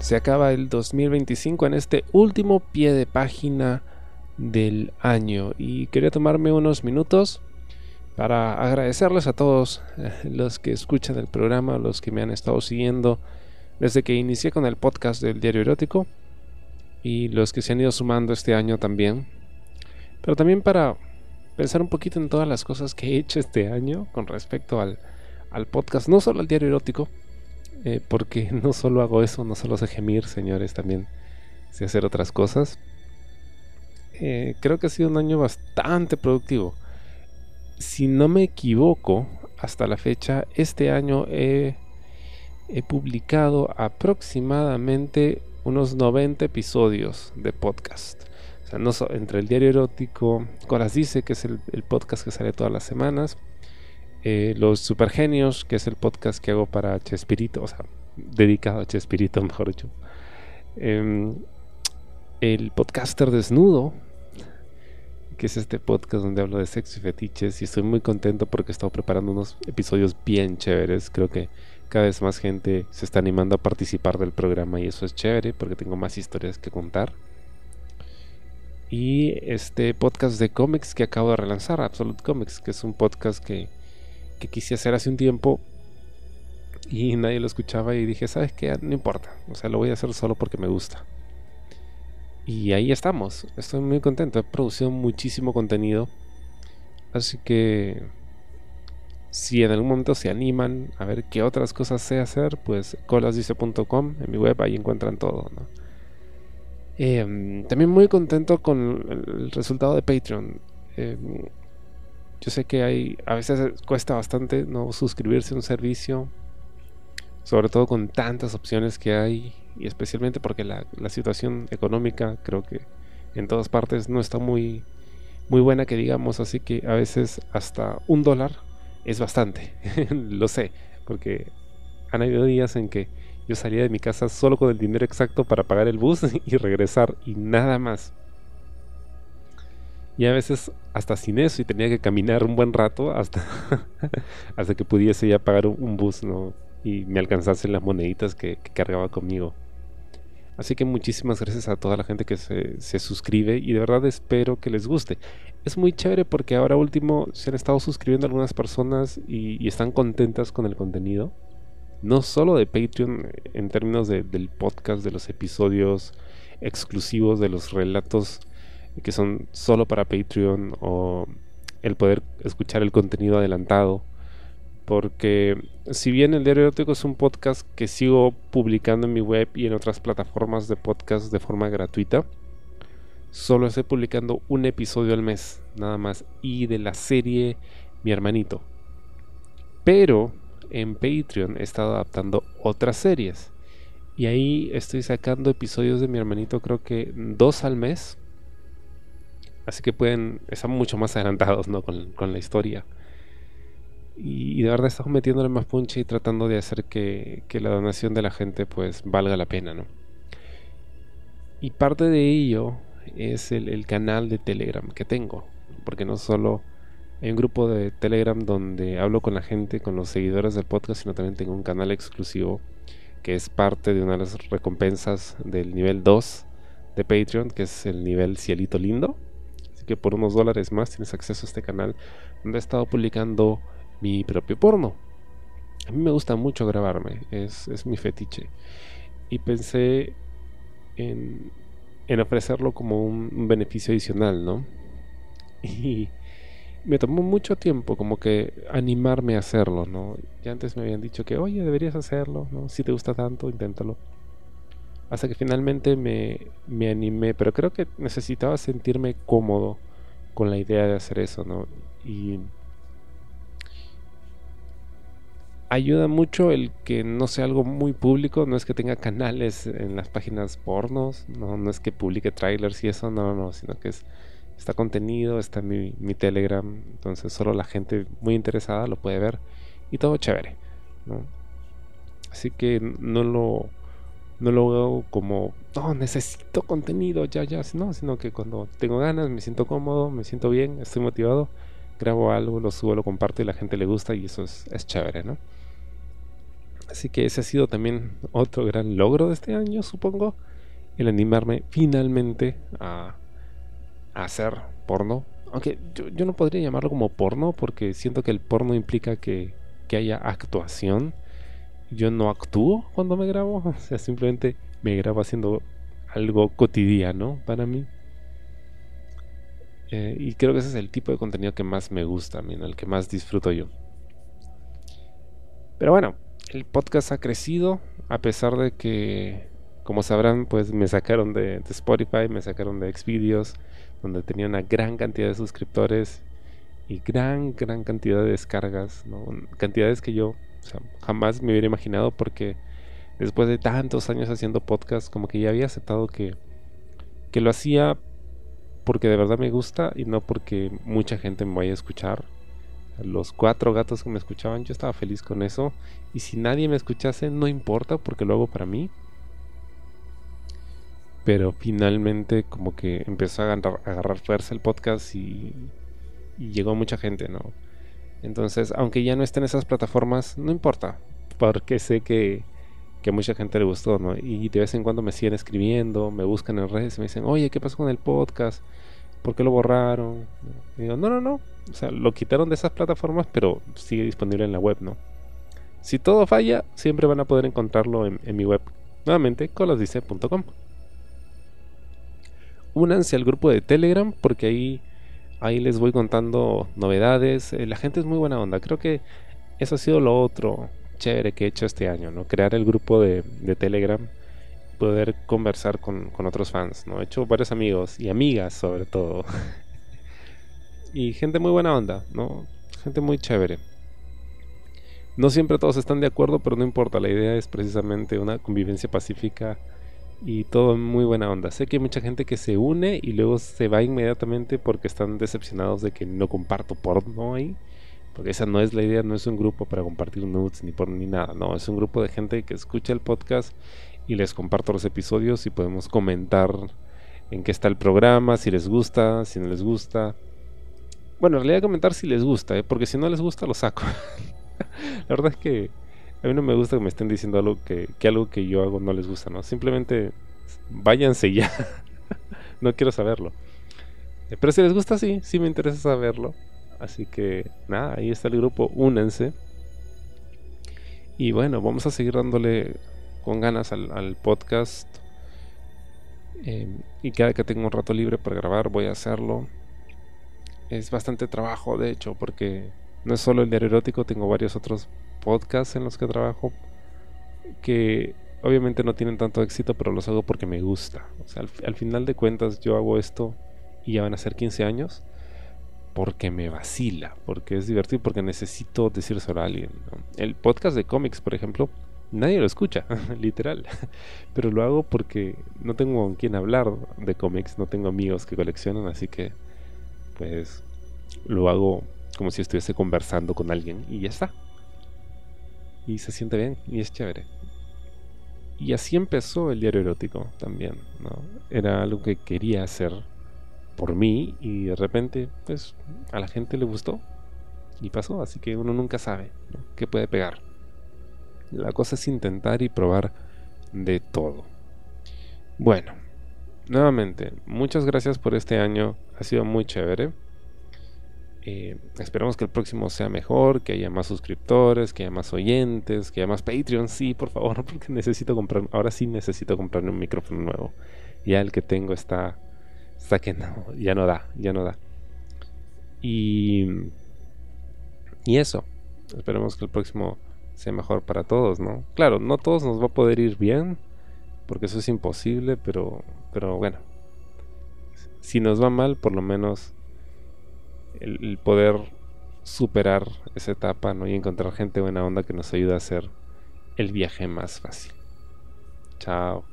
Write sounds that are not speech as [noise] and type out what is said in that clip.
se acaba el 2025 en este último pie de página del año y quería tomarme unos minutos para agradecerles a todos eh, los que escuchan el programa, los que me han estado siguiendo desde que inicié con el podcast del diario erótico y los que se han ido sumando este año también. Pero también para pensar un poquito en todas las cosas que he hecho este año con respecto al, al podcast, no solo al diario erótico, eh, porque [laughs] no solo hago eso, no solo sé gemir, señores, también sé hacer otras cosas. Eh, creo que ha sido un año bastante productivo. Si no me equivoco, hasta la fecha, este año he, publicado aproximadamente unos 90 episodios de podcast. O sea, no entre el diario erótico, Coras dice que es el podcast que sale todas las semanas, eh, Los Supergenios, que es el podcast que hago para Chespirito, o sea, dedicado a Chespirito, [laughs] mejor dicho. Em, el podcaster desnudo, que es este podcast donde hablo de sexo y fetiches, y estoy muy contento porque he estado preparando unos episodios bien chéveres. Creo que cada vez más gente se está animando a participar del programa y eso es chévere porque tengo más historias que contar. Y este podcast de cómics que acabo de relanzar, Absolute Comics, que es un podcast que que quise hacer hace un tiempo y nadie lo escuchaba y dije, ¿sabes qué? No importa, o sea, lo voy a hacer solo porque me gusta. Y ahí estamos, estoy muy contento, he producido muchísimo contenido, así que si en algún momento se animan a ver qué otras cosas sé hacer, pues colasdice.com en mi web, ahí encuentran todo. Em, también muy contento con el resultado de Patreon. Em, yo sé que hay, a veces cuesta bastante no suscribirse a un servicio, sobre todo con tantas opciones que hay y especialmente porque la, situación económica creo que en todas partes no está muy, muy buena que digamos, así que a veces hasta un dólar es bastante, [laughs] lo sé, porque han habido días en que yo salía de mi casa solo con el dinero exacto para pagar el bus [laughs] y regresar y nada más. Y a veces hasta sin eso y tenía que caminar un buen rato hasta, [laughs] hasta que pudiese ya pagar un, bus, ¿no? Y me alcanzasen las moneditas que, cargaba conmigo. Así que muchísimas gracias a toda la gente que se, se, suscribe y de verdad espero que les guste. Es muy chévere porque ahora último se han estado suscribiendo algunas personas y, están contentas con el contenido. No solo de Patreon en términos del podcast, de los episodios exclusivos, de los relatos que son solo para Patreon o el poder escuchar el contenido adelantado. Porque si bien el diario erótico es un podcast que sigo publicando en mi web y en otras plataformas de podcast de forma gratuita, solo estoy publicando un episodio al mes, nada más, y de la serie Mi hermanito. Pero en Patreon he estado adaptando otras series. Y ahí estoy sacando episodios de mi hermanito, creo que dos al mes. Así que pueden, están mucho más adelantados ¿no? con, la historia. Y, de verdad estamos metiéndole más punche y tratando de hacer que, la donación de la gente pues valga la pena, ¿no? Y parte de ello es el, canal de Telegram que tengo. Porque no solo hay un grupo de Telegram donde hablo con la gente, con los seguidores del podcast, sino también tengo un canal exclusivo que es parte de una de las recompensas del nivel 2 de Patreon, que es el nivel Cielito Lindo que por unos dólares más tienes acceso a este canal donde he estado publicando mi propio porno. A mí me gusta mucho grabarme, es, mi fetiche. Y pensé en, ofrecerlo como un, beneficio adicional, ¿no? [laughs] Y me tomó mucho tiempo como que animarme a hacerlo, ¿no? Ya antes me habían dicho que, oye, deberías hacerlo, ¿no? Si te gusta tanto, inténtalo. Hasta que finalmente me, me animé, pero creo que necesitaba sentirme cómodo con la idea de hacer eso, ¿no? Y ayuda mucho el que no sea algo muy público, no es que tenga canales en las páginas pornos, no, no es que publique trailers y eso, no, no, sino que es, está contenido, está mi, mi Telegram, entonces solo la gente muy interesada lo puede ver y todo chévere, ¿no? Así que no lo no lo veo como, no, necesito contenido, ya, ya, no, sino que cuando tengo ganas, me siento cómodo, me siento bien, estoy motivado, grabo algo, lo subo, lo comparto y la gente le gusta y eso es, chévere, ¿no? Así que ese ha sido también otro gran logro de este año, supongo. El animarme finalmente a, hacer porno. Aunque yo, no podría llamarlo como porno porque siento que el porno implica que, que haya actuación. Yo no actúo cuando me grabo. [laughs] O sea, simplemente me grabo haciendo algo cotidiano para mí. Eh, y creo que ese es el tipo de contenido que más me gusta, el que más disfruto yo. Pero bueno, el podcast ha crecido a pesar de que, como sabrán, pues me sacaron de, Spotify, me sacaron de Xvideos, donde tenía una gran cantidad de suscriptores y gran, gran cantidad de descargas, cantidades que yo jamás me hubiera imaginado porque después de tantos años haciendo podcast, como que ya había aceptado que, que lo hacía porque de verdad me gusta y no porque mucha gente me vaya a escuchar. Los cuatro gatos que me escuchaban, yo estaba feliz con eso. Y si nadie me escuchase, no importa porque lo hago para mí. Pero finalmente como que empezó a agarrar, fuerza el podcast y, y llegó mucha gente, ¿no? Entonces, aunque ya no esté en esas plataformas, no importa. Porque sé que, que a mucha gente le gustó, ¿no? Y de vez en cuando me siguen escribiendo, me buscan en redes y me dicen, oye, ¿qué pasó con el podcast? ¿Por qué lo borraron? Y digo, no, no, no. O sea, lo quitaron de esas plataformas, pero sigue disponible en la web, ¿no? Si todo falla, siempre van a poder encontrarlo en, mi web. Nuevamente, colosdice.com. Únanse al grupo de Telegram porque ahí, ahí les voy contando novedades. Eh, la gente es muy buena onda. Creo que eso ha sido lo otro chévere que he hecho este año, ¿no? Crear el grupo de, Telegram, poder conversar con, otros fans, ¿no? He hecho varios amigos y amigas sobre todo. [laughs] y gente muy buena onda, ¿no? Gente muy chévere. No siempre todos están de acuerdo, pero no importa, la idea es precisamente una convivencia pacífica y todo muy buena onda. Sé que hay mucha gente que se une y luego se va inmediatamente porque están decepcionados de que no comparto porno ahí. Porque esa no es la idea, no es un grupo para compartir nudes ni por ni nada, no, es un grupo de gente que escucha el podcast y les comparto los episodios y podemos comentar en qué está el programa, si les gusta, si no les gusta. Bueno, en realidad comentar si les gusta, ¿eh? porque si no les gusta lo saco. [laughs] la verdad es que a mí no me gusta que me estén diciendo algo que, que algo que yo hago no les gusta, ¿no? Simplemente váyanse ya. [laughs] no quiero saberlo. Eh, pero si les gusta, sí, sí me interesa saberlo. Así que nada, ahí está el grupo, únense. Y bueno, vamos a seguir dándole con ganas al, podcast. Em, y cada que tengo un rato libre para grabar voy a hacerlo. Es bastante trabajo, de hecho, porque no es solo el diario erótico, tengo varios otros podcasts en los que trabajo que obviamente no tienen tanto éxito, pero los hago porque me gusta. O sea, al, final de cuentas yo hago esto y ya van a ser 15 años porque me vacila, porque es divertido, porque necesito decírselo a alguien. El podcast de cómics, por ejemplo, nadie lo escucha, [laughs] literal. [laughs] Pero lo hago porque no tengo con quién hablar de cómics, no tengo amigos que coleccionan, así que pues lo hago como si estuviese conversando con alguien y ya está. Y se siente bien y es chévere. Y así empezó el diario erótico también, ¿no? Era algo que quería hacer por mí y de repente pues a la gente le gustó y pasó, así que uno nunca sabe qué puede pegar. La cosa es intentar y probar de todo. Bueno, nuevamente, muchas gracias por este año, ha sido muy chévere. Eh, esperamos que el próximo sea mejor, que haya más suscriptores, que haya más oyentes, que haya más Patreon, sí, por favor, [laughs] porque necesito comprar, ahora sí necesito comprarme un micrófono nuevo. Ya el que tengo está hasta que no, ya no da, ya no da. Y, y eso, esperemos que el próximo sea mejor para todos, ¿no? Claro, no todos nos va a poder ir bien, porque eso es imposible, pero, pero bueno, si nos va mal, por lo menos el, poder superar esa etapa, ¿no? Y encontrar gente buena onda que nos ayude a hacer el viaje más fácil. Chao.